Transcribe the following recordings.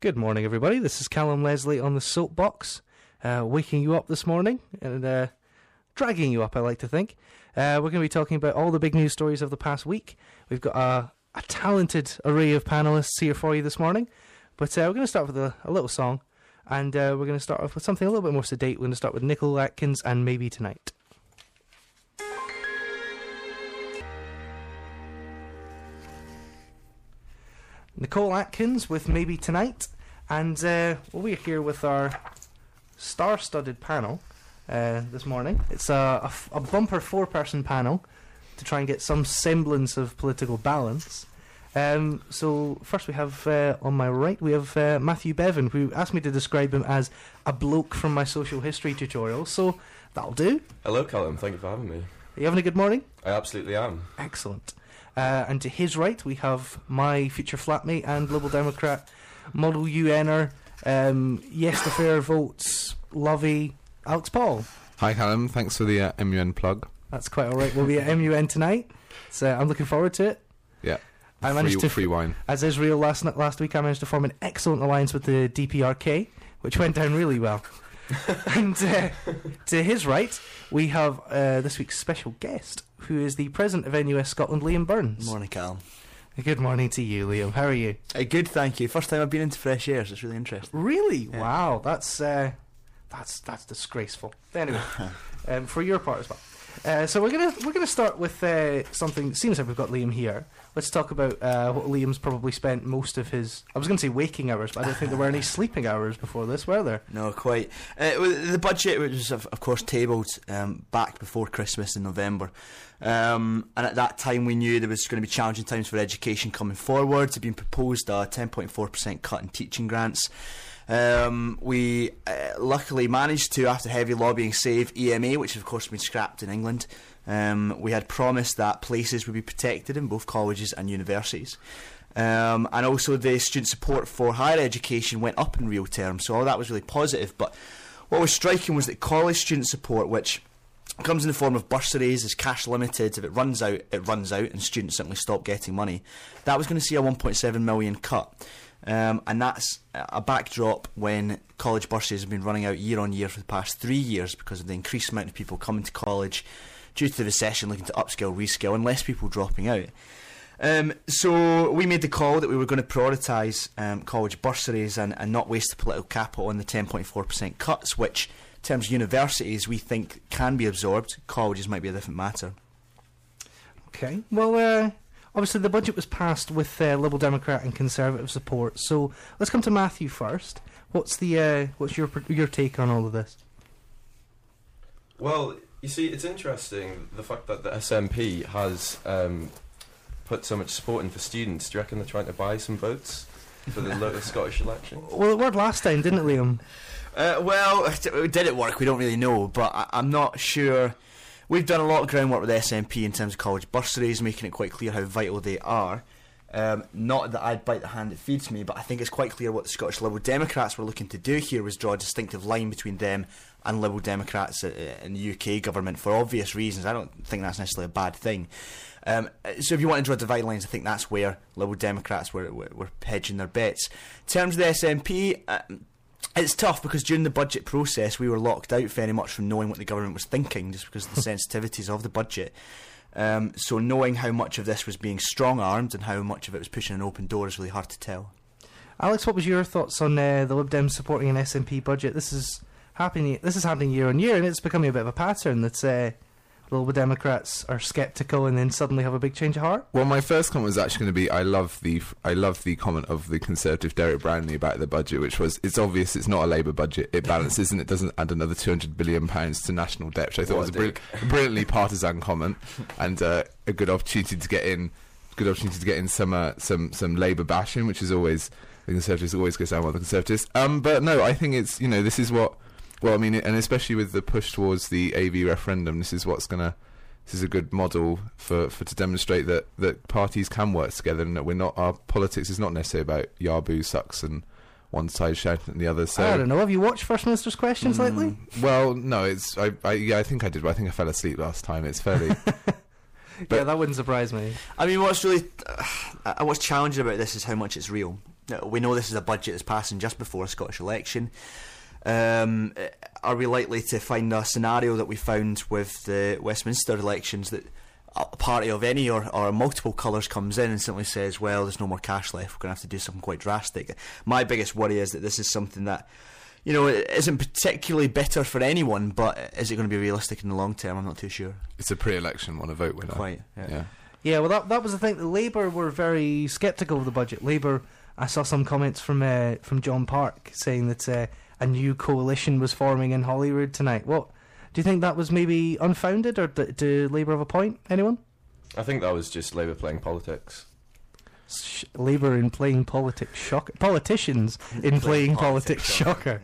Good morning, everybody. This is Callum Leslie on the soapbox, uh, waking you up this morning and uh, dragging you up, I like to think. Uh, we're going to be talking about all the big news stories of the past week. We've got a, a talented array of panelists here for you this morning, but uh, we're going to start with a, a little song, and uh, we're going to start off with something a little bit more sedate. We're going to start with Nicole Atkins and Maybe Tonight. Nicole Atkins with Maybe Tonight, and uh, well, we're here with our star-studded panel uh, this morning. It's a, a f- a bumper four-person panel to try and get some semblance of political balance. Um, so first we have uh, on my right we have uh, Matthew Bevan, who asked me to describe him as a bloke from my social history tutorial. So that'll do. Hello, Callum. Thank you for having me. Are you having a good morning? I absolutely am. Excellent. Uh, and to his right, we have my future flatmate and Liberal Democrat, Model UNer, um, Yes to Fair Votes, Lovey, Alex Paul. Hi, Callum. Thanks for the uh, MUN plug. That's quite all right. We'll be at MUN tonight, so I'm looking forward to it. Yeah. I managed free, to, free wine. as Israel last last week, I managed to form an excellent alliance with the DPRK, which went down really well. and uh, to his right, we have uh, this week's special guest, who is the president of NUS Scotland, Liam Burns. Morning, Callum. Good morning to you, Liam. How are you? Uh, good, thank you. First time I've been into fresh air, so it's really interesting. Really? Yeah. Wow, that's uh, that's that's disgraceful. Anyway, um, for your part as well. Uh, so we're gonna we're gonna start with uh, something. Seems like we've got Liam here. Let's talk about uh, what Liam's probably spent most of his. I was going to say waking hours, but I don't think there were any sleeping hours before this, were there? No, quite. Uh, the budget was, of, of course, tabled um, back before Christmas in November. Um, and at that time, we knew there was going to be challenging times for education coming forward. It had been proposed a 10.4% cut in teaching grants. Um, we uh, luckily managed to, after heavy lobbying, save EMA, which of course has been scrapped in England. Um, we had promised that places would be protected in both colleges and universities. Um, and also, the student support for higher education went up in real terms, so all that was really positive. But what was striking was that college student support, which comes in the form of bursaries, is cash limited. If it runs out, it runs out, and students simply stop getting money. That was going to see a 1.7 million cut. Um, and that's a backdrop when college bursaries have been running out year on year for the past three years because of the increased amount of people coming to college due to the recession looking to upskill, reskill, and less people dropping out. Um, so we made the call that we were going to prioritise um, college bursaries and, and not waste the political capital on the 10.4% cuts, which, in terms of universities, we think can be absorbed. Colleges might be a different matter. Okay. Well, uh, obviously the budget was passed with uh, Liberal Democrat and Conservative support. So let's come to Matthew first. What's the uh, what's your your take on all of this? Well, you see, it's interesting the fact that the SNP has um, put so much support in for students. Do you reckon they're trying to buy some votes for the local Scottish election? Well, it worked last time, didn't it, Liam? Uh, well, did it work? We don't really know, but I, I'm not sure. We've done a lot of groundwork with the SNP in terms of college bursaries, making it quite clear how vital they are. Um, not that I'd bite the hand that feeds me, but I think it's quite clear what the Scottish Liberal Democrats were looking to do here was draw a distinctive line between them and Liberal Democrats uh, in the UK government for obvious reasons. I don't think that's necessarily a bad thing. Um, so if you want to draw divide lines, I think that's where Liberal Democrats were, were, were hedging their bets. In terms of the SNP, uh, it's tough because during the budget process we were locked out very much from knowing what the government was thinking just because of the sensitivities of the budget. Um, so knowing how much of this was being strong armed and how much of it was pushing an open door is really hard to tell. Alex, what was your thoughts on uh, the Lib Dems supporting an SNP budget? This is happening. This is happening year on year, and it's becoming a bit of a pattern. That uh, Liberal Democrats are sceptical and then suddenly have a big change of heart. Well, my first comment was actually going to be I love the I love the comment of the Conservative Derek Brownlee about the budget, which was it's obvious it's not a Labour budget. It balances and it doesn't add another two hundred billion pounds to national debt, which I thought What was a a brill- dick. brilliantly partisan comment and uh, a good opportunity to get in. Good opportunity to get in some uh, some some Labour bashing, which is always the Conservatives always go down well the Conservatives. Um, but no, I think it's you know this is what well I mean, and especially with the push towards the AV referendum, this is what's gonna this is a good model for, for to demonstrate that, that parties can work together and that we're not our politics is not necessarily about Yabu sucks and one side shouting at the other. So I don't know. Have you watched First Minister's Questions Mm. lately? well, no, it's I, I yeah I think I did, but I think I fell asleep last time. It's fairly But- yeah, that wouldn't surprise me. I mean, what's really uh, what's challenging about this is how much it's real. We know this is a budget that's passing just before a Scottish election. Um, are we likely to find a scenario that we found with the Westminster elections that a party of any or, or multiple colours comes in and simply says, well, there's no more cash left, we're going to have to do something quite drastic. My biggest worry is that this is something that, you know, it isn't particularly bitter for anyone, but is it going to be realistic in the long term? I'm not too sure. It's a pre-election one, a vote winner. Quite, yeah. Yeah. Yeah, well, that that was the thing. The Labour were very sceptical of the budget. Labour, I saw some comments from uh, from John Park saying that uh, a new coalition was forming in Holyrood tonight. What do you think that was maybe unfounded, or do, do Labour have a point? Anyone? I think that was just Labour playing politics. Sh- Labour in playing politics, shock. Politicians in playing politics, shocker.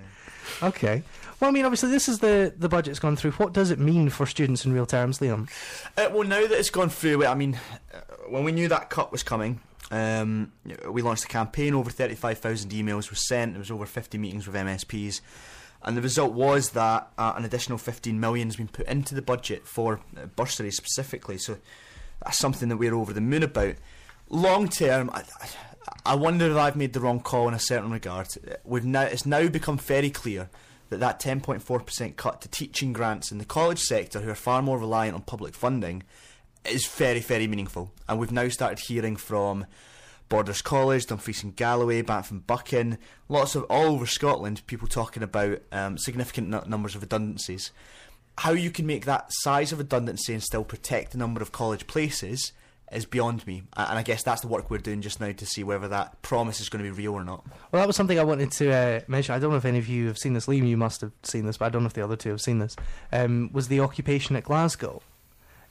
Okay. Well, I mean, obviously, this is the the budget's gone through. What does it mean for students in real terms, Liam? Uh, well, now that it's gone through, I mean, uh, when we knew that cut was coming, um, we launched a campaign. Over 35,000 emails were sent. There was over 50 meetings with MSPs. And the result was that uh, an additional 15 million has been put into the budget for uh, bursaries specifically. So that's something that we're over the moon about. Long term, I, I, I wonder if I've made the wrong call in a certain regard. We've now it's now become very clear that that 10.4% cut to teaching grants in the college sector, who are far more reliant on public funding, is very, very meaningful. And we've now started hearing from Borders College, Dumfries and Galloway, Banff Buchan, lots of all over Scotland, people talking about um, significant n- numbers of redundancies. How you can make that size of redundancy and still protect the number of college places is beyond me. And I guess that's the work we're doing just now to see whether that promise is going to be real or not. Well, that was something I wanted to uh, mention. I don't know if any of you have seen this. Liam, you must have seen this, but I don't know if the other two have seen this. Um, was the occupation at Glasgow,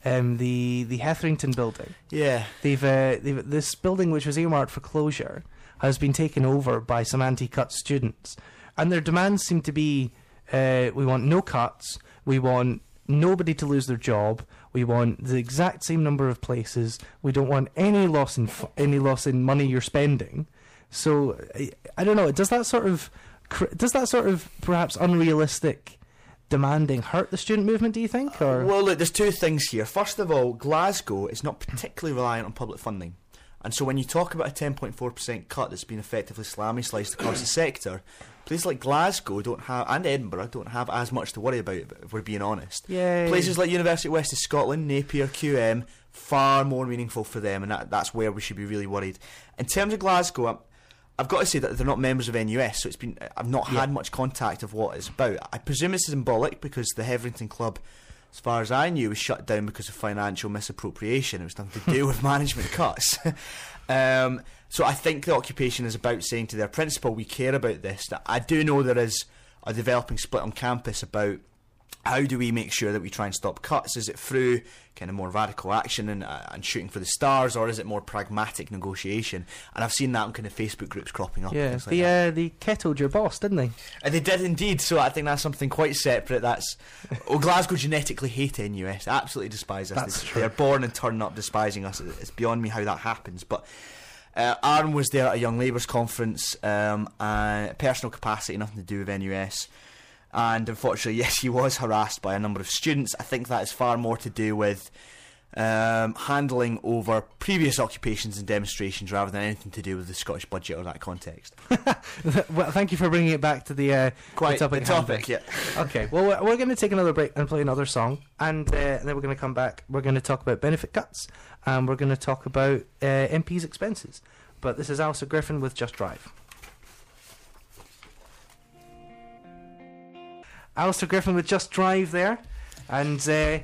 um, the the Hetherington building? Yeah. They've, uh, they've this building which was earmarked for closure has been taken over by some anti-cut students, and their demands seem to be: uh, we want no cuts, we want nobody to lose their job, we want the exact same number of places, we don't want any loss in f- any loss in money you're spending. So I, I don't know. Does that sort of does that sort of perhaps unrealistic demanding hurt the student movement? Do you think? Or Well, look, there's two things here. First of all, Glasgow is not particularly reliant on public funding. And so when you talk about a 10.4% cut that's been effectively slammy sliced across the sector, places like Glasgow don't have, and Edinburgh don't have as much to worry about, if we're being honest. Yay. Places like University of West of Scotland, Napier, QM, far more meaningful for them, and that, that's where we should be really worried. In terms of Glasgow, I'm, I've got to say that they're not members of NUS, so it's been I've not Yeah. had much contact of what it's about. I presume it's symbolic because the Hetherington Club, as far as I knew, was shut down because of financial misappropriation. It was nothing to do with management cuts. um, so I think the occupation is about saying to their principal, "We care about this." I do know there is a developing split on campus about how do we make sure that we try and stop cuts? Is it through kind of more radical action and, uh, and shooting for the stars, or is it more pragmatic negotiation? And I've seen that on kind of Facebook groups cropping up. yeah, like the that. uh, the kettled your boss, didn't they? And they did indeed. So I think that's something quite separate. That's oh, Glasgow genetically hate NUS, absolutely despise us. That's they, true. They're born and turn up despising us. It's beyond me how that happens. But uh, Aaron was there at a Young Labour's conference. Um, uh, personal capacity, nothing to do with NUS. And unfortunately, yes, he was harassed by a number of students. I think that is far more to do with um, handling over previous occupations and demonstrations rather than anything to do with the Scottish budget or that context. well, thank you for bringing it back to the uh, Quite the topic. the topic, yeah. Okay, well, we're, we're going to take another break and play another song, and, uh, and then we're going to come back. We're going to talk about benefit cuts, and we're going to talk about uh, MP's expenses. But this is Alistair Griffin with Just Drive. Alistair Griffin with Just Drive there, and uh,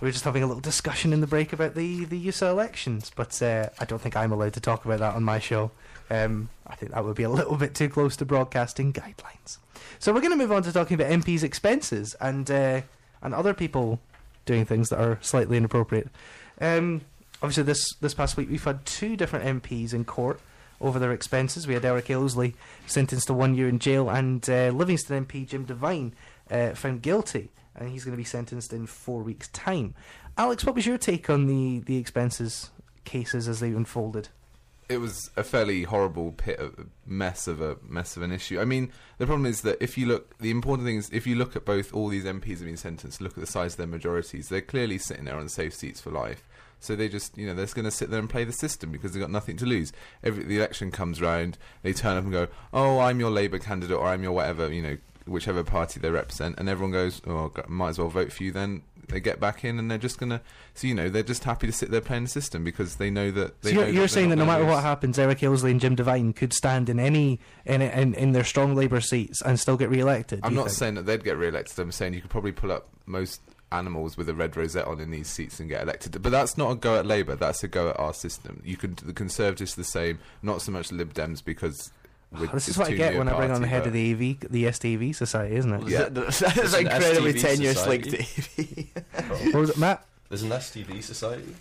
we were just having a little discussion in the break about the, the USA elections, but uh, I don't think I'm allowed to talk about that on my show. Um, I think that would be a little bit too close to broadcasting guidelines. So we're going to move on to talking about MPs' expenses and uh, and other people doing things that are slightly inappropriate. Um, obviously, this this past week we've had two different MPs in court over their expenses. We had Eric Illsley sentenced to one year in jail, and uh, Livingston MP Jim Devine uh, found guilty, and he's going to be sentenced in four weeks' time. Alex, what was your take on the the expenses cases as they unfolded? it was a fairly horrible pit of mess of a mess of an issue. I mean, the problem is that if you look, the important thing is if you look at both all these MPs have been sentenced, look at the size of their majorities. They're clearly sitting there on safe seats for life. So they just, you know, they're just going to sit there and play the system because they've got nothing to lose. Every the election comes round, they turn up and go, "Oh, I'm your Labour candidate, or I'm your whatever," you know, whichever party they represent, and everyone goes, "Oh, might as well vote for you." Then they get back in, and they're just going to, so you know, they're just happy to sit there playing the system because they know that. They So you're, you're they're saying that no gonna matter what happens, Eric Illsley and Jim Devine could stand in any in in, in their strong Labour seats and still get re-elected. I'm not think? saying that they'd get re-elected. I'm saying you could probably pull up most animals with a red rosette on in these seats and get elected. But that's not a go at Labour. That's a go at our system. You could the Conservatives the same. Not so much Lib Dems because with- This is what I get new a when I bring on the head but- of the AV, the STV society, isn't it? Yeah. That's It's an an incredibly STV tenuous link to society. AV. What was it, Matt? There's an STV society.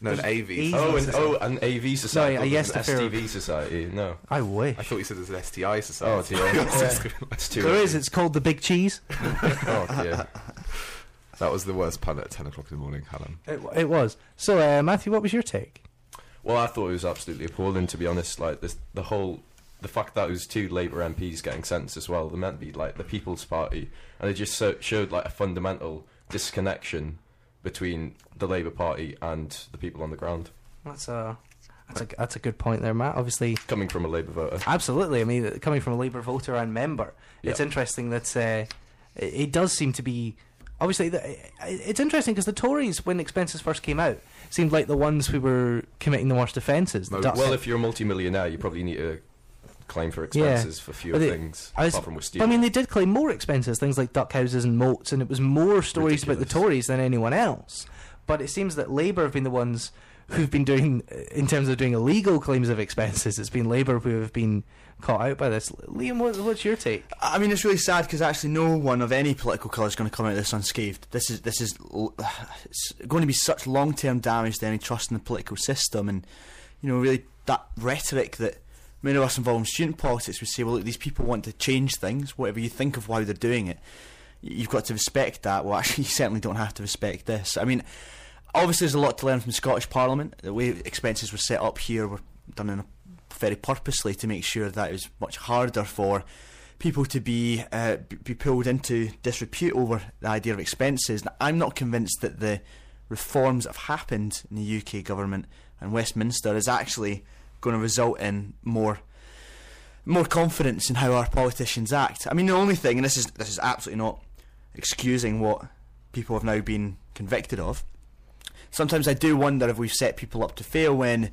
no an AV. Oh, an, society. oh, an AV society. a yes an STV society. No. I wish. I thought you said there's an STI Oh society. dear. It's It's too There early. is. It's called the Big Cheese. Oh dear. that was the worst pun at ten o'clock in the morning, Callum. It, it was. So, uh, Matthew, what was your take? Well, I thought it was absolutely appalling, to be honest. Like this, the whole, the fact that it was two Labour MPs getting sentenced as well. They meant to be like the People's Party, and it just so, showed like a fundamental disconnection between the Labour Party and the people on the ground. That's a that's a that's a good point there, Matt. Obviously, Coming from a Labour voter, absolutely. I mean, coming from a Labour voter and member, it's interesting that uh, it, it does seem to be. Obviously, the, it's interesting because the Tories, when expenses first came out, seemed like the ones who were committing the worst offences. Well, if you're a multimillionaire, you probably need to claim for Yeah. expenses for fewer But they- things, I was- apart from with But I mean, they did claim more expenses, things like duck houses and moats, and it was more stories about the Tories than anyone else. But it seems that Labour have been the ones who've been doing, in terms of doing illegal claims of expenses, it's been Labour who have been caught out by this. Liam, what, what's your take? I mean, it's really sad because actually no one of any political colour is going to come out of this unscathed. This is this is it's going to be such long term damage to any trust in the political system, and you know, really that rhetoric that many of us involved in student politics would say, well, look, these people want to change things. Whatever you think of why they're doing it, you've got to respect that. Well, actually, you certainly don't have to respect this. I mean, obviously, there's a lot to learn from the Scottish Parliament. The way expenses were set up here were done in a very purposely to make sure that it was much harder for people to be uh, be pulled into disrepute over the idea of expenses. Now, I'm not convinced that the reforms that have happened in the UK government and Westminster is actually going to result in more more confidence in how our politicians act. I mean, the only thing, and this is this is absolutely not excusing what people have now been convicted of. Sometimes I do wonder if we've set people up to fail when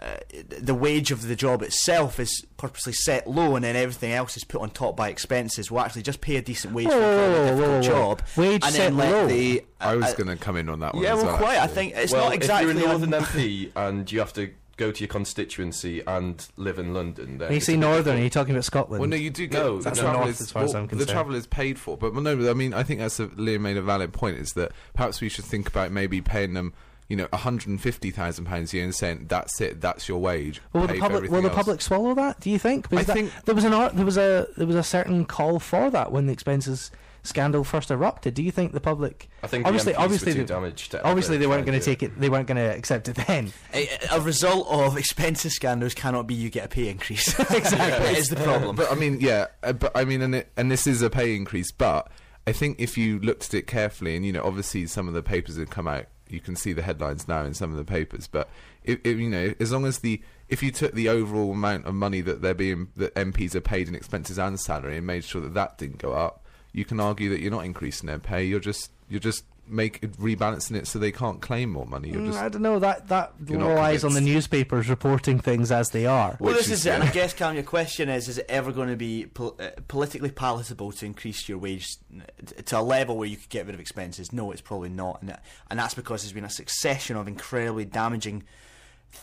uh, the wage of the job itself is purposely set low and then everything else is put on top by expenses. We'll actually just pay a decent wage Whoa, for a whoa, very whoa, difficult whoa, whoa. job Wage and set then let low. the. I was uh, going to come in on that one. yeah, as well, well, quite. I think it's well, not exactly. if you're a Northern MP and you have to go to your constituency and live in London, then When you it's say a bit northern, are you talking about Scotland? Well, no, you do get No, the that's travel north is- as far as I'm The travel is paid for, but well, no, I mean, I think that's a Liam made a valid point. Is that perhaps we should think about maybe paying them, you know, one hundred and fifty thousand pounds a year and saying that's it, that's your wage. Will the public will the public swallow that? Do you think? Because I that- think- there was an art, there was a there was a certain call for that when the expenses scandal first erupted. Do you think the public? I think obviously- the MPs obviously were too the- damaged. To Obviously, they weren't going to take it. They weren't going to accept it then. a, a result of expenses scandals cannot be you get a pay increase. Exactly. that is the problem. But I mean, yeah, uh, but I mean, and it, and this is a pay increase, but I think if you looked at it carefully, and you know, obviously some of the papers that come out, you can see the headlines now in some of the papers, but if, if you know, as long as the if you took the overall amount of money that they're being that MPs are paid in expenses and salary and made sure that that didn't go up, you can argue that you're not increasing their pay. You're just you're just make rebalancing it so they can't claim more money. You're Mm, I don't know that that relies on the newspapers reporting things as they are. Well, Which this is- is, it, and. I guess, Cam, your question is: Is it ever going to be pol- uh, politically palatable to increase your wage uh, to a level where you could get rid of expenses? No, it's probably not, and and that's because there's been a succession of incredibly damaging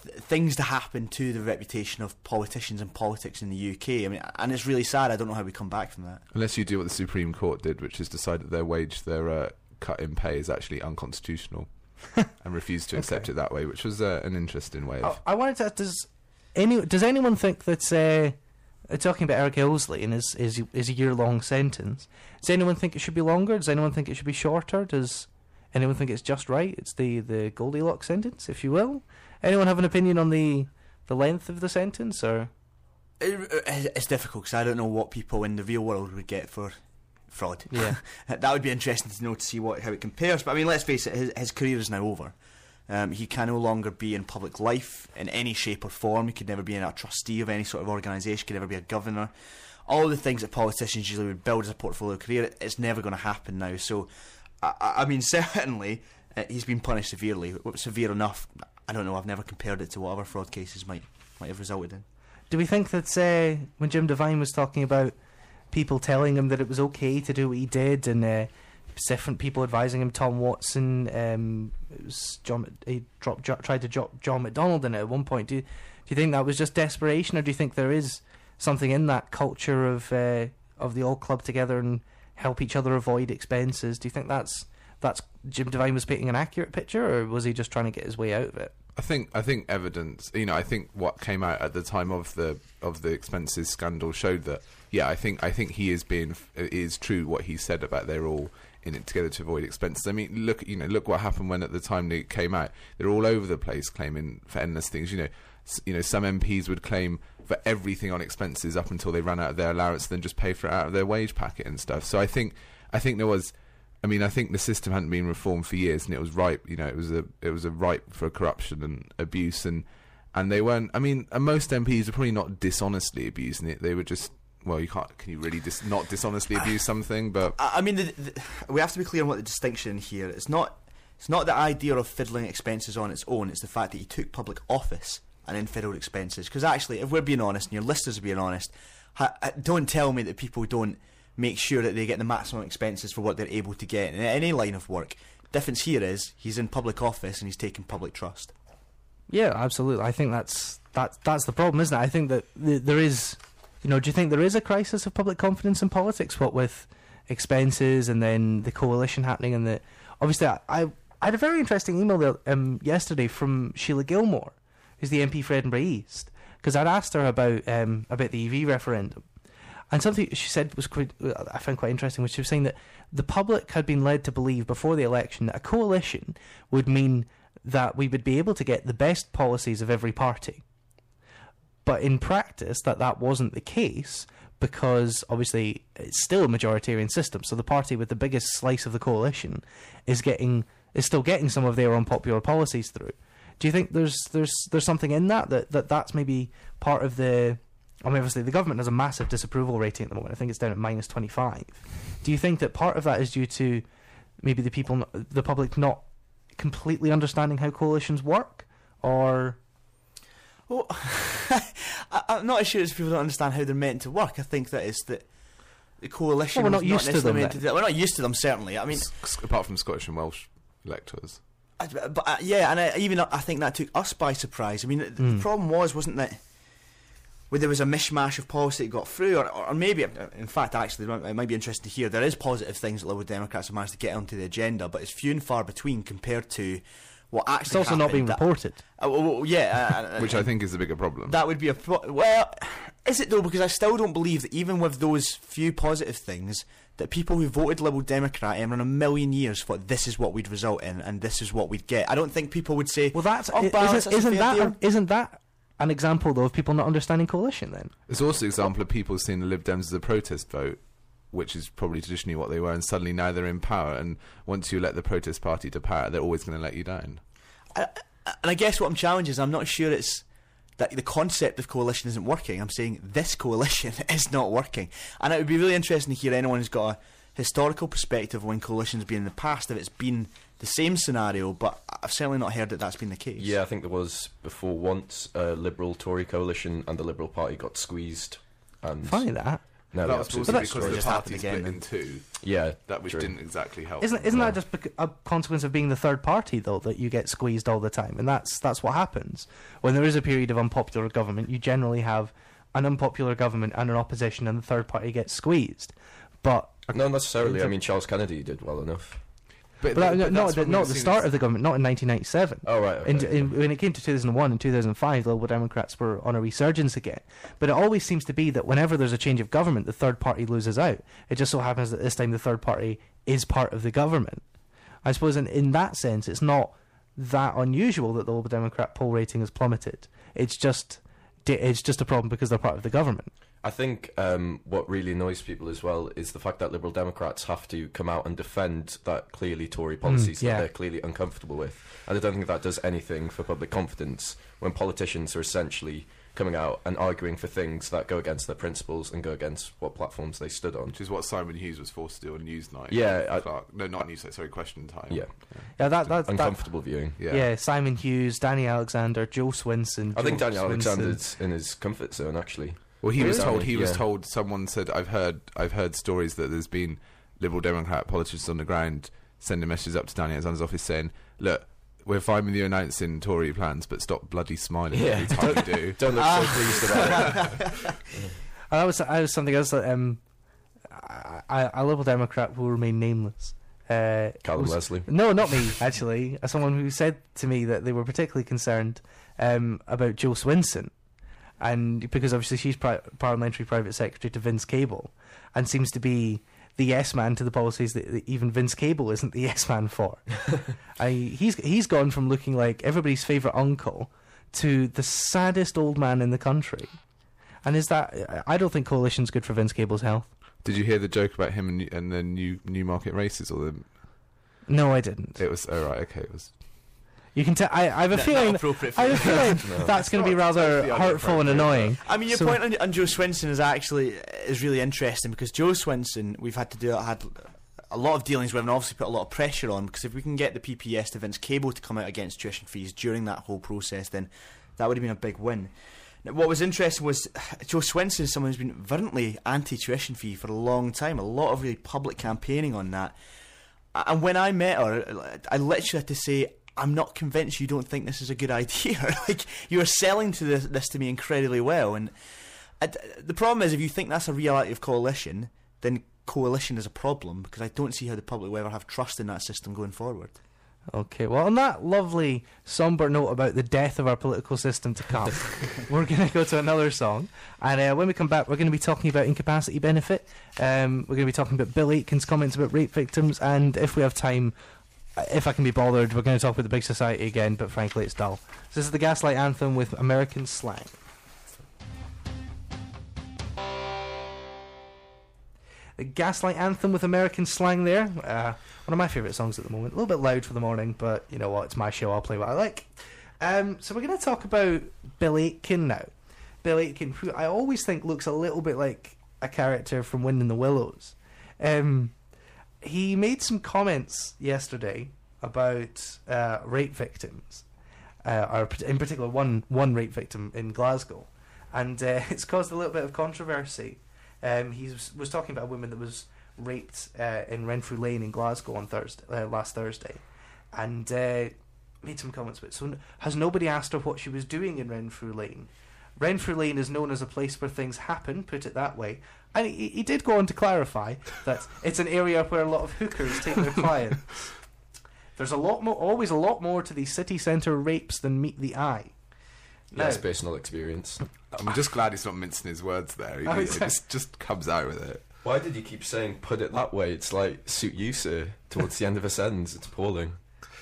th- things to happen to the reputation of politicians and politics in the UK. I mean, and it's really sad. I don't know how we come back from that. Unless you do what the Supreme Court did, which is decide that their wage, their uh, cut in pay, is actually unconstitutional, and refuse to accept it that way, which was uh, an interesting way of. I, I wanted to does any does anyone think that uh, uh, talking about Eric Illsley and his his, his year long sentence? Does anyone think it should be longer? Does anyone think it should be shorter? Does anyone think it's just right? It's the the Goldilocks sentence, if you will. Anyone have an opinion on the the length of the sentence or? It, it's difficult because I don't know what people in the real world would get for fraud. Yeah. that would be interesting to know to see what how it compares. But I mean, let's face it, his, his career is now over. Um, he can no longer be in public life in any shape or form. He could never be a trustee of any sort of organisation. Could never be a governor. All the things that politicians usually would build as a portfolio career, it's never going to happen now. So, I, I mean, certainly uh, he's been punished severely. Severe enough. I don't know. I've never compared it to what other fraud cases might might have resulted in. Do we think that uh, when Jim Devine was talking about people telling him that it was okay to do what he did, and uh, different people advising him, Tom Watson, um, John, he dropped, tried to drop John McDonald in it at one point. Do you, do you think that was just desperation, or do you think there is something in that culture of uh, of the old club together and help each other avoid expenses? Do you think that's that's Jim Devine was painting an accurate picture, or was he just trying to get his way out of it? I think I think evidence. You know, I think what came out at the time of the of the expenses scandal showed that. Yeah, I think I think he is being is true what he said about they're all in it together to avoid expenses. I mean, look, you know, look what happened when at the time they came out. They're all over the place claiming for endless things. You know, you know, some MPs would claim for everything on expenses up until they ran out of their allowance, then just pay for it out of their wage packet and stuff. So I think I think there was I mean, I think the system hadn't been reformed for years, and it was ripe. You know, it was a it was a ripe for corruption and abuse, and and they weren't. I mean, most MPs are probably not dishonestly abusing it. They were just well, you can't. Can you really dis, not dishonestly abuse something? But I, I mean, the, the, we have to be clear on what the distinction here. It's not. It's not the idea of fiddling expenses on its own. It's the fact that he took public office and then fiddled expenses. Because actually, if we're being honest, and your listeners are being honest, ha, uh, don't tell me that people don't make sure that they get the maximum expenses for what they're able to get in any line of work. Difference here is he's in public office and he's taking public trust. Yeah, absolutely. I think that's that's that's the problem, isn't it? I think that th- there is, you know, do you think there is a crisis of public confidence in politics? What with expenses and then the coalition happening, and the obviously, I, I, I had a very interesting email there, um, yesterday from Sheila Gilmore, who's the MP for Edinburgh East, because I'd asked her about um, about the AV referendum, and something she said was quite, I found quite interesting, which she was saying that the public had been led to believe before the election that a coalition would mean that we would be able to get the best policies of every party. But in practice, that that wasn't the case because obviously it's still a majoritarian system. So the party with the biggest slice of the coalition is getting is still getting some of their unpopular policies through. Do you think there's there's there's something in that that, that that's maybe part of the I mean, obviously, the government has a massive disapproval rating at the moment. I think it's down at minus 25. Do you think that part of that is due to maybe the people, the public, not completely understanding how coalitions work, or? Well, I, am not sure it's people don't understand how they're meant to work. I think that it's that the coalition. Well, we're not used not to them. To we're not used to them. Certainly, I mean, S- apart from Scottish and Welsh electors. But uh, yeah, and I, even I think that took us by surprise. I mean, the, mm. the hmm. problem was, wasn't that where there was a mishmash of policy that got through, or, or maybe, in fact, actually, it might be interesting to hear there is positive things that Liberal Democrats have managed to get onto the agenda, but it's few and far between compared to what actually. It's also not being that, reported. Uh, well, yeah, uh, uh which I think is a bigger problem. That would be a pro- well. Is it though? Because I still don't believe that even with those few positive things, that people who voted Liberal Democrat ever in a million years thought this is what we'd result in and this is what we'd get. I don't think people would say. Well, that's oh, balance, isn't, isn't that isn't that an example though of people not understanding coalition then. It's also an example of people seeing the Lib Dems as a protest vote, which is probably traditionally what they were, and suddenly now they're in power. And once you let the protest party to power, they're always going to let you down. and I guess what I'm challenging is I'm not sure it's that the concept of coalition isn't working. I'm saying this coalition is not working, and it would be really interesting to hear anyone who's got a historical perspective on when coalitions been in the past, if it's been the same scenario, but I've certainly not heard that that's been the case. Yeah, I think there was before once a Liberal Tory coalition and the Liberal Party got squeezed. And Funny that. No, that was supposed to because the party split in two. Yeah, that which true. didn't exactly help. Isn't isn't that just a consequence of being the third party though that you get squeezed all the time, and that's that's what happens when there is a period of unpopular government. You generally have an unpopular government and an opposition, and the third party gets squeezed. But not necessarily. I mean, Charles Kennedy did well enough. But, but, uh, but no, the, not the start of the government, not in 1997. Oh, right. Okay, in, in, when it came to 2001 and 2005, the Liberal Democrats were on a resurgence again. But it always seems to be that whenever there's a change of government, the third party loses out. It just so happens that this time the third party is part of the government. I suppose in, in that sense, it's not that unusual that the Liberal Democrat poll rating has plummeted. It's just it's just a problem because they're part of the government. I think um, what really annoys people as well is the fact that Liberal Democrats have to come out and defend that clearly Tory policies yeah. that they're clearly uncomfortable with. And I don't think that does anything for public confidence when politicians are essentially coming out and arguing for things that go against their principles and go against what platforms they stood on. Which is what Simon Hughes was forced to do on Newsnight. Yeah, I- Clark. no, not Newsnight. Sorry, Question Time. Yeah. Yeah, that that, that Uncomfortable viewing. yeah. yeah. Simon Hughes, Danny Alexander, Jo Swinson. I think Jo Daniel Swinson. Alexander's in his comfort zone, actually. Well, he was told. He was told. Someone said, "I've heard. I've heard stories that there's been Liberal Democrat politicians on the ground sending messages up to Danny Alexander's office saying, look." We're fine with you announcing Tory plans, but stop bloody smiling Yeah. every time you do. Don't look Ah. so pleased about it. And that was that was something else that um, I, I, a Liberal Democrat will remain nameless. Uh, Callum Leslie. No, not me, actually. Someone who said to me that they were particularly concerned um, about Jo Swinson. And because obviously she's pri- parliamentary private secretary to Vince Cable and seems to be the yes man to the policies that, that even Vince Cable isn't the yes man for. I, he's, he's gone from looking like everybody's favourite uncle to the saddest old man in the country. And is that. I don't think coalition's good for Vince Cable's health. Did you hear the joke about him and, and the new Newmarket races? Or the No, I didn't. it was oh right, okay, it was. You can tell. I, I have a Not- feeling. not appropriate for I have a feeling No. that's going to be rather it's not the hurtful and inappropriate, uh, annoying. I mean, your So- point on, on Jo Swinson is actually is really interesting because Jo Swinson, we've had to do had a lot of dealings with, and obviously put a lot of pressure on because if we can get the PPS to Vince Cable to come out against tuition fees during that whole process, then that would have been a big win. Now, what was interesting was Jo Swinson is someone who's been virulently anti-tuition fee for a long time. A lot of really public campaigning on that. And when I met her, I literally had to say, I'm not convinced you don't think this is a good idea. like, you are selling to this, this to me incredibly well. And I d the problem is, if you think that's a reality of coalition, then coalition is a problem because I don't see how the public will ever have trust in that system going forward. Okay, well, on that lovely somber note about the death of our political system to come, we're going to go to another song. And uh, when we come back, we're going to be talking about incapacity benefit. Um, we're going to be talking about Bill Aitken's comments about rape victims. And if we have time, uh, if I can be bothered, we're going to talk about the big society again, but frankly, it's dull. So this is the Gaslight Anthem with American slang. The Gaslight Anthem with American slang there. Uh, one of my favourite songs at the moment. A little bit loud for the morning, but you know what? It's my show. I'll play what I like. Um, so we're going to talk about Bill Aitken now. Bill Aitken, who I always think looks a little bit like a character from Wind in the Willows. Um, he made some comments yesterday about uh, rape victims, uh, or in particular one one rape victim in Glasgow, and uh, it's caused a little bit of controversy. Um, he was, was talking about a woman that was raped uh, in Renfrew Lane in Glasgow on Thursday, uh, last Thursday, and uh, made some comments about. So, has nobody asked her what she was doing in Renfrew Lane? Renfrew Lane is known as a place where things happen, put it that way. And he, he did go on to clarify that it's an area where a lot of hookers take their clients. There's a lot more, always a lot more to these city centre rapes than meet the eye. Yes, personal experience. I'm just glad he's not mincing his words there. He, he just, just comes out with it. Why did you keep saying put it that way? It's like suit you, sir. Towards the end of a sentence, it's appalling.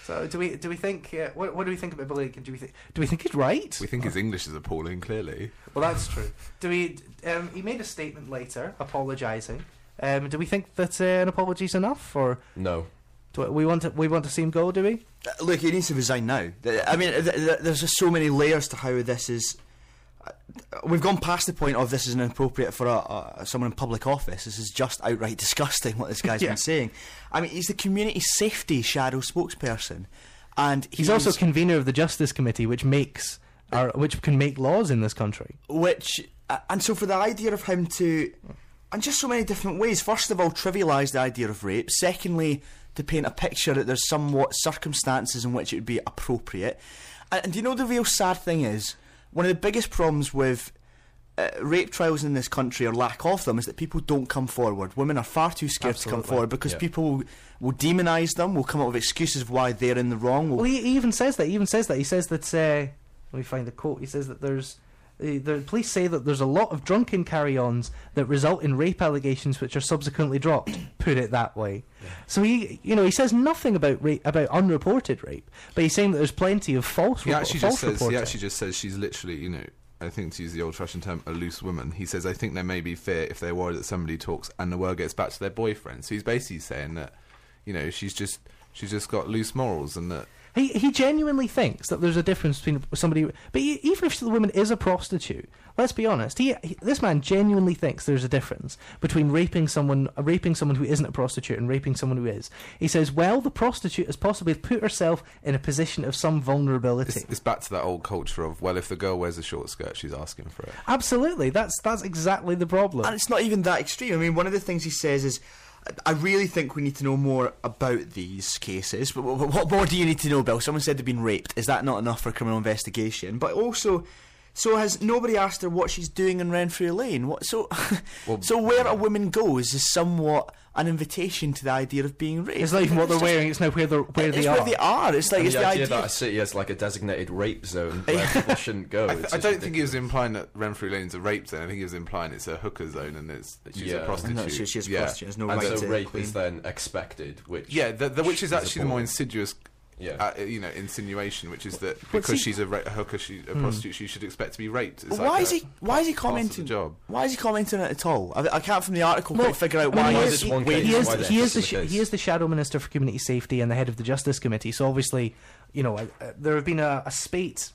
So do we do we think uh, what, what do we think about Billy? Do we think do we think he's right? We think his English is appalling, clearly. Well, that's true. Do we? Um, he made a statement later, apologising. Um, do we think that uh, an apology's enough, or No. do we want to we want to see him go? Do we? Uh, Look, he needs to resign now. I mean, th- th- there's just so many layers to how this is. We've gone past the point of this is inappropriate for a, a, someone in public office. This is just outright disgusting what this guy's Yeah. been saying. I mean, he's the community safety shadow spokesperson, and He's also convener of the Justice Committee, which makes our, which can make laws in this country. which uh, and so for the idea of him to and just so many different ways first of all trivialize the idea of rape secondly to paint a picture that there's somewhat circumstances in which it would be appropriate and, and do you know the real sad thing is one of the biggest problems with uh, rape trials in this country or lack of them is that people don't come forward. Women are far too scared to come forward because Yeah. people will, will demonise them, will come up with excuses of why they're in the wrong. Will Well, he, he even says that. He even says that. He says that. Uh, let me find the quote. He says that there's. Uh, the police say that there's a lot of drunken carry-ons that result in rape allegations, which are subsequently dropped. Put it that way. So he, you know, he says nothing about rape, about unreported rape, but he's saying that there's plenty of false. He repo- actually false just says. He actually just says she's literally, you know, I think to use the old-fashioned term, a loose woman. He says, "I think there may be fear if they're worried that somebody talks and the word gets back to their boyfriend." So he's basically saying that, you know, she's just she's just got loose morals and that He he genuinely thinks that there's a difference between somebody, but e- even if the woman is a prostitute, let's be honest. He, he this man genuinely thinks there's a difference between raping someone, uh, raping someone who isn't a prostitute, and raping someone who is. He says, well, the prostitute has possibly put herself in a position of some vulnerability. it's, it's back to that old culture of well, if the girl wears a short skirt, she's asking for it. Absolutely, that's that's exactly the problem. And it's not even that extreme. I mean, one of the things he says is, I really think we need to know more about these cases. But what, more do you need to know, Bill? Someone said they've been raped. Is that not enough for criminal investigation? But also, so has nobody asked her what she's doing in Renfrew Lane? What so? Well, so where a woman goes is somewhat an invitation to the idea of being raped. it's not even what they're wearing; it's now where they're where it's they where are. they are. It's like And it's the, the, idea, idea. that a city has like a designated rape zone where people shouldn't go. I, th- I don't think he was implying that Renfrew Lane's a rape zone. I think he was implying it's a hooker zone and it's she's Yeah. a prostitute. No, she- she's a yeah. prostitute. There's no And right so to rape clean. is then expected, which Yeah, the, the, which is is actually the more insidious, yeah. uh, you know, insinuation, which is that because see- she's a, ra- a hooker, she, a Hmm. prostitute, she should expect to be raped. It's Well, like why is he? Why is he the commenting? job. Why is he commenting it at all? I, I can't from the article Well, quite figure out I mean, why. he is, is he, this he case? is, Why the, he, is the, is the sh- he is the shadow minister for community safety and the head of the justice committee. So obviously, you know, uh, uh, there have been a, a spate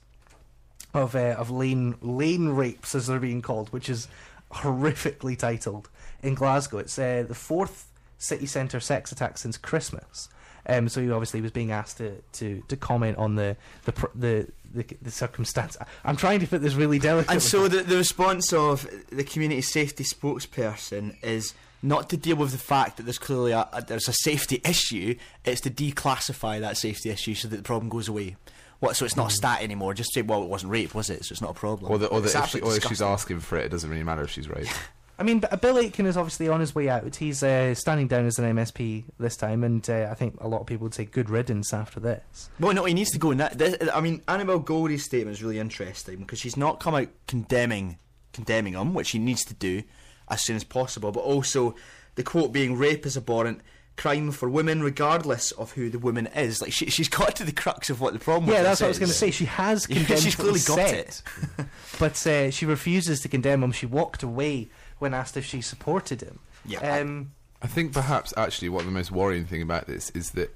of uh, of lane lane rapes, as they're being called, which is horrifically titled in Glasgow. It's uh, the fourth city centre sex attack since Christmas. Um, so he obviously was being asked to, to, to comment on the the, the the the circumstance. I'm trying to put this really delicately. And so the, the response of the community safety spokesperson is not to deal with the fact that there's clearly a, a- there's a safety issue. It's to declassify that safety issue so that the problem goes away. What? So it's not a stat anymore. Just say, well, it wasn't rape, was it? So it's not a problem. Or, the, or, the, if, she, or if she's asking for it, it doesn't really matter if she's raped. I mean, Bill Aitken is obviously on his way out. He's uh, standing down as an MSP this time, and uh, I think a lot of people would say good riddance after this. Well, no, he needs to go. In that, this, I mean, Annabel Goldie's statement is really interesting because she's not come out condemning condemning him, which she needs to do as soon as possible. But also, the quote being "rape is abhorrent." Crime for women, regardless of who the woman is. Like she, she's got to the crux of what the problem. yeah, that's what I was going to say. She has condemned she's clearly got said, it. but uh, she refuses to condemn him. She walked away when asked if she supported him. Yeah, Um, I think perhaps actually what the most worrying thing about this is that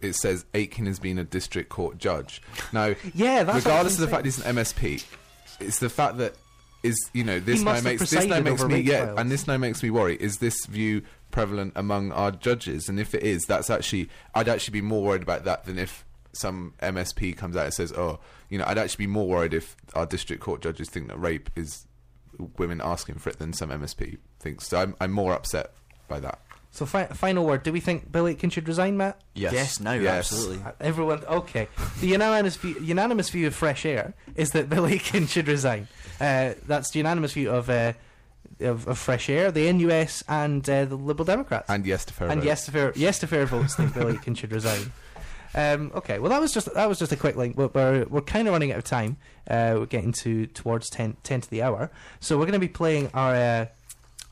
it says Aitken has been a district court judge. Now, yeah, that's regardless of the what fact he's an MSP, it's the fact that is you know this He now makes this now makes me yeah, and this now makes me worry. Is this view prevalent among our judges? And if it is, that's actually I'd actually be more worried about that than if some MSP comes out and says, oh, you know, I'd actually be more worried if our district court judges think that rape is women asking for it than some MSP thinks. So I'm I'm more upset by that. So, fi- final word. Do we think Bill Aitken should resign, Matt? Yes. Yes, no, Yes. absolutely. Everyone, okay. The unanimous view, unanimous view of fresh air is that Bill Aitken should resign. Uh, that's the unanimous view of, uh, of of fresh air, the NUS, and uh, the Liberal Democrats. And yes to fair and vote. yes to fair, yes to fair votes think Bill Aitken should resign. Um, okay, well that was just that was just a quick link. But we're we're kind of running out of time. Uh, we're getting to towards 10, 10 to the hour, so we're going to be playing our uh,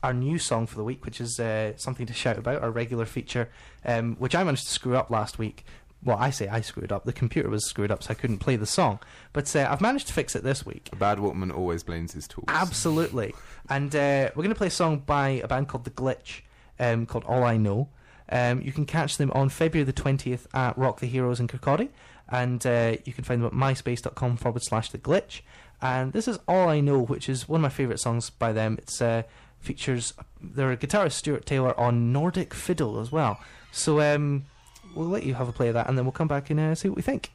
our new song for the week, which is uh, something to shout about. Our regular feature, um, which I managed to screw up last week. Well, I say I screwed up. The computer was screwed up, so I couldn't play the song. But uh, I've managed to fix it this week. A bad workman always blames his tools. Absolutely. And uh, we're going to play a song by a band called The Glitch, um, called All I Know. Um, you can catch them on February the 20th at Rock the Heroes in Kirkcaldy. And uh, you can find them at myspace.com forward slash The Glitch. And this is All I Know, which is one of my favourite songs by them. It's uh, features their guitarist Stuart Taylor on Nordic Fiddle as well. So um, we'll let you have a play of that and then we'll come back and uh, see what we think.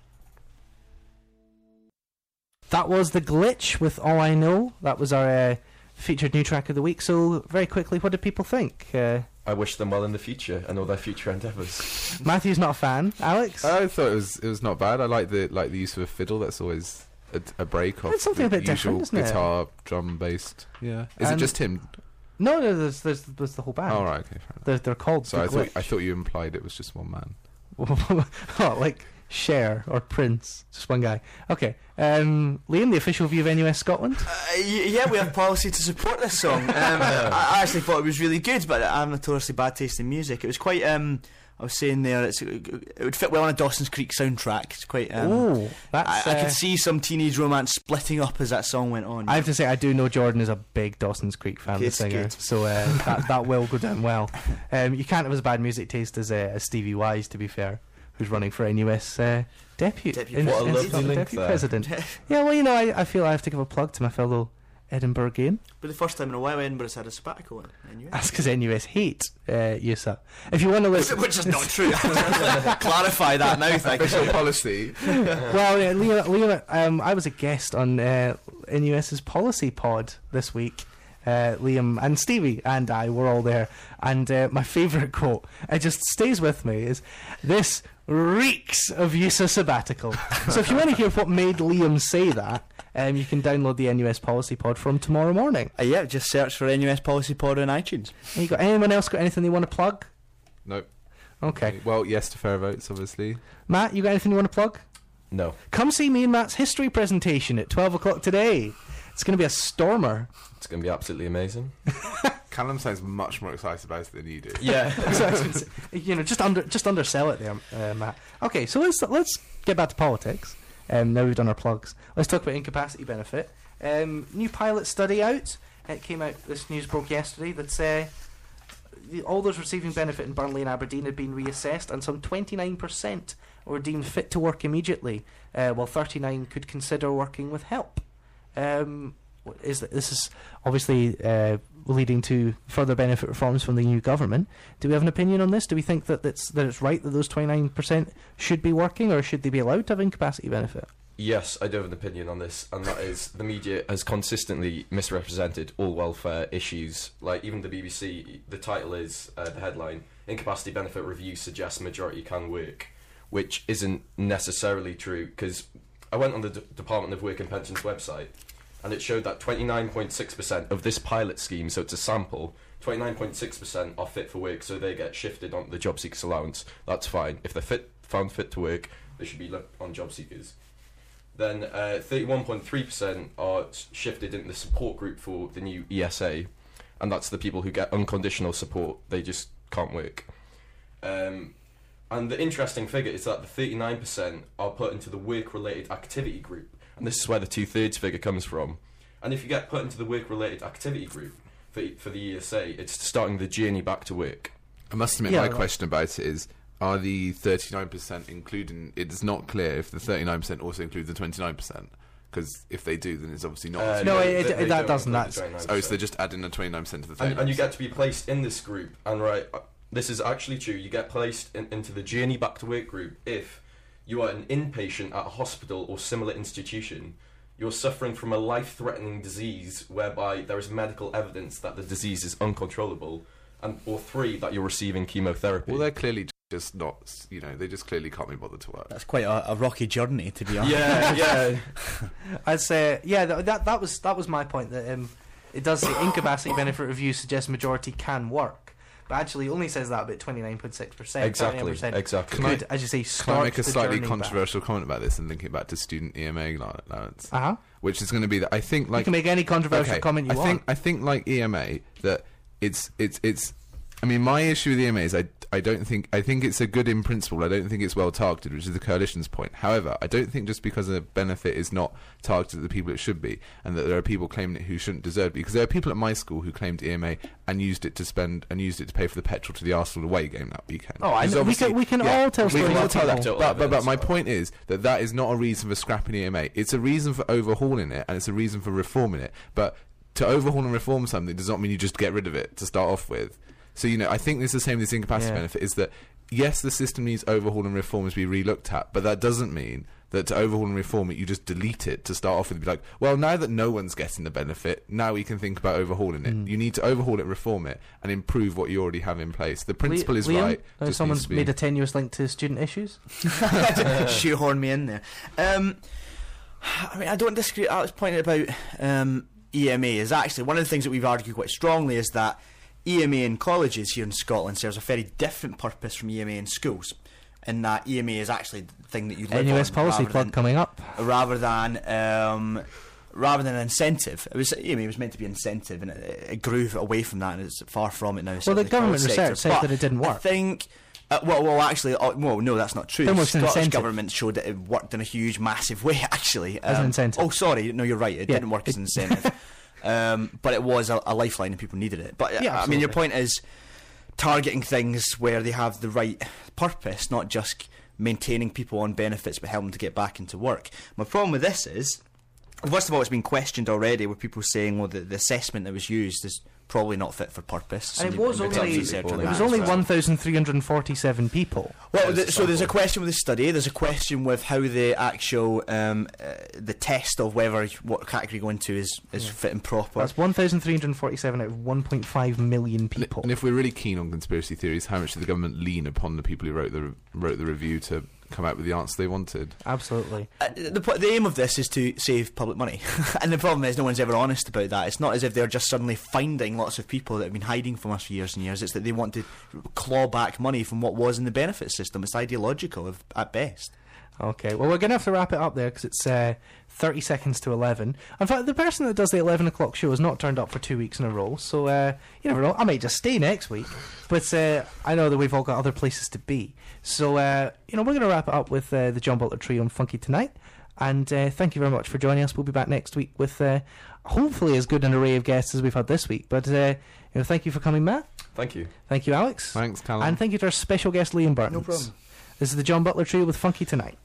That was The Glitch with All I Know. That was our uh, featured new track of the week. So, very quickly, what did people think? I wish them well in the future and all their future endeavours. Matthew's not a fan. Alex? I thought it was it was not bad. I like the like the use of a fiddle. That's always a, a break off That's something the a bit different, isn't it? guitar drum based. Yeah. Is And- it just him? no, no, there's, there's, there's the whole band. Oh right, okay, fair enough. They're, they're called So The I thought Glitch. I thought you implied it was just one man. oh, like Cher or Prince. Just one guy. Okay. Um, Liam, the official view of NUS Scotland? Uh, yeah, we have policy to support this song. Um, I I actually thought it was really good, but I'm notoriously bad taste in music. It was quite um, I was saying there, it's, it would fit well on a Dawson's Creek soundtrack. It's quite. Um, Ooh, I, that's. I uh, could see some teenage romance splitting up as that song went on. I have to say, I do know Jordan is a big Dawson's Creek fan, the singer, good. so uh, that that will go down well. Um, you can't have as bad music taste as, uh, as Stevie Wise, to be fair, who's running for NUS uh, deputy, Deputy in- What a in- lovely link deputy president. yeah, well, you know, I, I feel I have to give a plug to my fellow Edinburghian. but the first time in a while, Edinburgh's had a sabbatical. in- Anyway. That's because NUS hate uh, USAP. If you want to listen, Which is not true. Clarify that now, thank Official you. policy. well, yeah, Liam, Liam um, I was a guest on uh, NUS's policy pod this week. Uh, Liam and Stevie and I were all there, and uh, my favourite quote, it just stays with me, is "This reeks of use of sabbatical." so, if you want to hear what made Liam say that, um, you can download the NUS policy pod from tomorrow morning. Uh, yeah, just search for NUS Policy Pod on iTunes. Have you got anyone else got anything they want to plug? Nope. Okay, Well, yes to fair votes, obviously. Matt, you got anything you want to plug? No. Come see me and Matt's history presentation at twelve o'clock today. It's going to be a stormer. It's going to be absolutely amazing. Callum sounds much more excited about it than you do. Yeah. You know, just under just undersell it there, uh, Matt. Okay, so let's let's get back to politics. Um, now we've done our plugs. Let's talk about incapacity benefit. Um, new pilot study out. It came out. This news broke yesterday. That uh, all those receiving benefit in Burnley and Aberdeen had been reassessed, and some 29% were deemed fit to work immediately, uh, while 39 could consider working with help. Um, is this is obviously uh, leading to further benefit reforms from the new government. Do we have an opinion on this? Do we think that it's, that it's right that those 29% should be working, or should they be allowed to have incapacity benefit? Yes, I do have an opinion on this, and that is the media has consistently misrepresented all welfare issues. Like even the BBC, the title is uh, the headline: "Incapacity Benefit Review Suggests Majority Can Work," which isn't necessarily true because I went on the D- Department of Work and Pensions website, and it showed that 29.6% of this pilot scheme, so it's a sample, 29.6% are fit for work, so they get shifted on the job seekers allowance. That's fine. If they're fit, found fit to work, they should be looked on job seekers. Then uh, 31.3% are shifted into the support group for the new ESA, and that's the people who get unconditional support. They just can't work. Um, and the interesting figure is that the 39% are put into the work-related activity group, and this is where the two-thirds figure comes from. And if you get put into the work-related activity group for, for the ESA, it's starting the journey back to work. I must admit, Yeah, my right. question about it is: Are the thirty-nine percent including? It's not clear if the thirty-nine percent also includes the twenty-nine percent. Because if they do, then it's obviously not. Uh, No, they- it- they- it- they that doesn't, include the that's- oh, so they're just adding the twenty-nine percent to the thirty. and, and you get to be placed in this group and right uh, this is actually true you get placed in, into the journey back to work group if you are an inpatient at a hospital or similar institution you're suffering from a life-threatening disease whereby there is medical evidence that the disease is uncontrollable and or three that you're receiving chemotherapy Well, they're clearly just not. You know, they just clearly can't be bothered to work. That's quite a, a rocky journey, to be honest. yeah yeah I'd say, yeah, th- that that was that was my point. That um, it does say incapacity benefit review suggests majority can work, but actually only says that about twenty nine point six percent. exactly exactly Can I- as you say, start Can I make a slightly controversial comment about this and link it back to student EMA allowance, Uh huh. which is going to be that I think like... you can make any controversial okay, comment you I want. think I think like EMA that it's it's it's. I mean, my issue with EMA is I I don't think I think it's a good in principle. I don't think it's well targeted, which is the coalition's point. However, I don't think just because a benefit is not targeted at the people it should be, and that there are people claiming it who shouldn't deserve it, because there are people at my school who claimed EMA and used it to spend and used it to pay for the petrol to the Arsenal away game that weekend. Oh, I know. We can- we can yeah, all tell stories. we can all tell that. But, but, but my point is that that is not a reason for scrapping EMA. It's a reason for overhauling it, and it's a reason for reforming it. But to overhaul and reform something does not mean you just get rid of it to start off with. So you know, I think this is the same with this incapacity Yeah. benefit. Is that yes, the system needs overhaul and reform to be relooked at, but that doesn't mean that to overhaul and reform it, you just delete it to start off with. Be like, well, now that no one's getting the benefit, now we can think about overhauling it. Mm. You need to overhaul it, reform it, and improve what you already have in place. The principle is Liam, right. someone's be- made a tenuous link to student issues. shoehorn me in there. Um, I mean, I don't disagree. Alex pointed about um, EMA is actually one of the things that we've argued quite strongly is that EMA in colleges here in Scotland serves a very different purpose from EMA in schools. In that EMA is actually the thing that you live NUS on policy plug than, coming up. rather than um, rather than an incentive. It was EMA was meant to be incentive, and it, it grew away from that, and it's far from it now. Well, the government research sector. said But that it didn't work. I think Uh, well, well, actually, uh, well, no, that's not true. The Scottish incentive? government showed that it worked in a huge, massive way. Actually, As an Um, incentive. Oh, sorry, no, you're right. It Yeah. didn't work as an incentive, um, but it was a, a lifeline, and people needed it. But Yeah, I mean, your point is targeting things where they have the right purpose, not just maintaining people on benefits but helping them to get back into work. My problem with this is, first of all, it's been questioned already with people saying, well, the, the assessment that was used is probably not fit for purpose. And it was put only research on it was only 1,347 people. Well, As th- a so there's a question with the study. There's a question with how the actual um, uh, the test of whether what category you go into is is Yeah. fit and proper. That's 1,347 out of 1.5 million people. And if we're really keen on conspiracy theories, how much did the government lean upon the people who wrote the wrote the review to come out with the answer they wanted? Absolutely. Uh, the, the aim of this is to save public money, and the problem is no one's ever honest about that. It's not as if they're just suddenly finding lots of people that have been hiding from us for years and years. It's that they want to claw back money from what was in the benefit system. It's ideological of, at best. Okay, well, we're going to have to wrap it up there because it's uh, 30 seconds to 11. In fact, the person that does the 11 o'clock show has not turned up for two weeks in a row, so uh, you never know. I might just stay next week, but uh, I know that we've all got other places to be. So, uh, you know, we're going to wrap it up with uh, the John Butler Trio on Funky Tonight. And uh, thank you very much for joining us. We'll be back next week with uh, hopefully as good an array of guests as we've had this week. But, uh, you know, thank you for coming, Matt. Thank you. Thank you, Alex. Thanks, Callum. And thank you to our special guest, Liam Burton. No problem. This is the John Butler Trio with Funky Tonight.